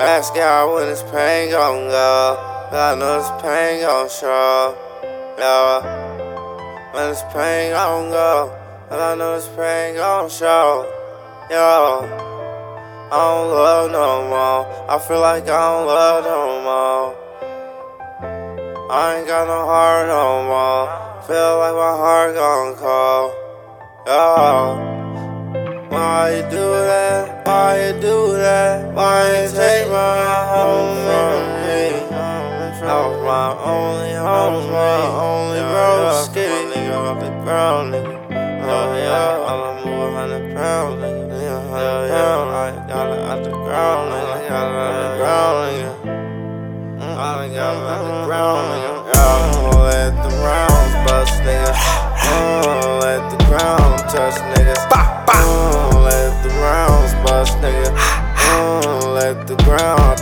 ask God when this pain gon' go. I know this pain gon' show. Yeah. When this pain gon' go. I know this pain gon' show. Yo. I don't love no more. I feel like I don't love no more. I ain't got no heart no more. Feel like my heart gon' cold. Yo. Why you do that? Why you do that? Why you take my home from me? That was my only home, my only road skitty. nigga off the ground, nigga. Oh yeah, all I'm moving hundred pounds, nigga.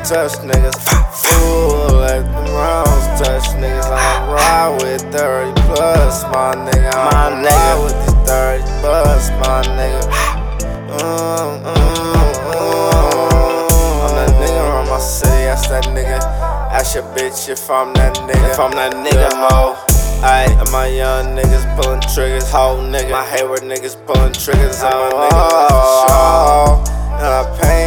Touch, niggas. Ooh, let the rounds touch, niggas. I ride with 30 plus, my nigga. I My ride nigga. with these 30 plus, my nigga. Mm, mm, mm. I'm that nigga around my city, that's that nigga. Ask your bitch if I'm that nigga. If I'm that nigga, mo. Ayy, and my young niggas pulling triggers, whole nigga. My Hayward niggas pulling triggers, and my niggas for sure. And I pain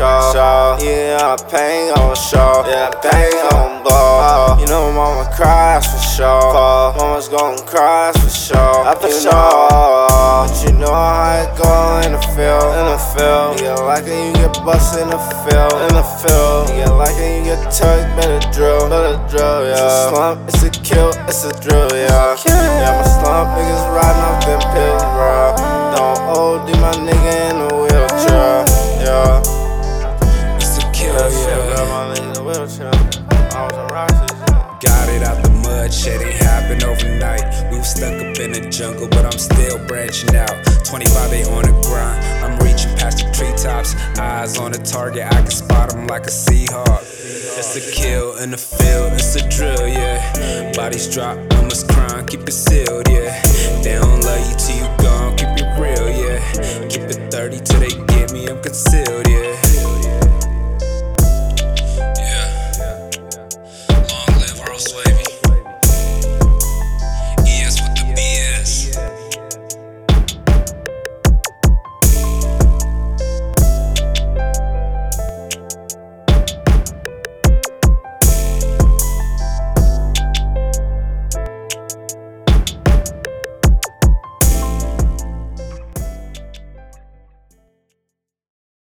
on show. Yeah, I pain on show. Yeah, pain on blow. You know mama cries for sure. Mama's gonna cry for sure. Uh, for sure. But you know how it go in the field. In the field. You get like it, you get busted in the field. In the field. You get like it, you get tucked, better drill. Better drill, yeah. It's a slump, it's a kill, it's a drill, yeah. Yeah, my slump niggas riding off them pills, shit ain't happen overnight. We was stuck up in the jungle, but I'm still branching out. 25 8 on the grind, I'm reaching past the treetops. Eyes on the target, I can spot them like a Seahawk. It's a kill in the field, it's a drill, yeah. Bodies drop, numbers crime, keep it sealed, yeah. They don't love you till you gone, keep it real, yeah. Keep it 30 till they get me, I'm concealed, yeah.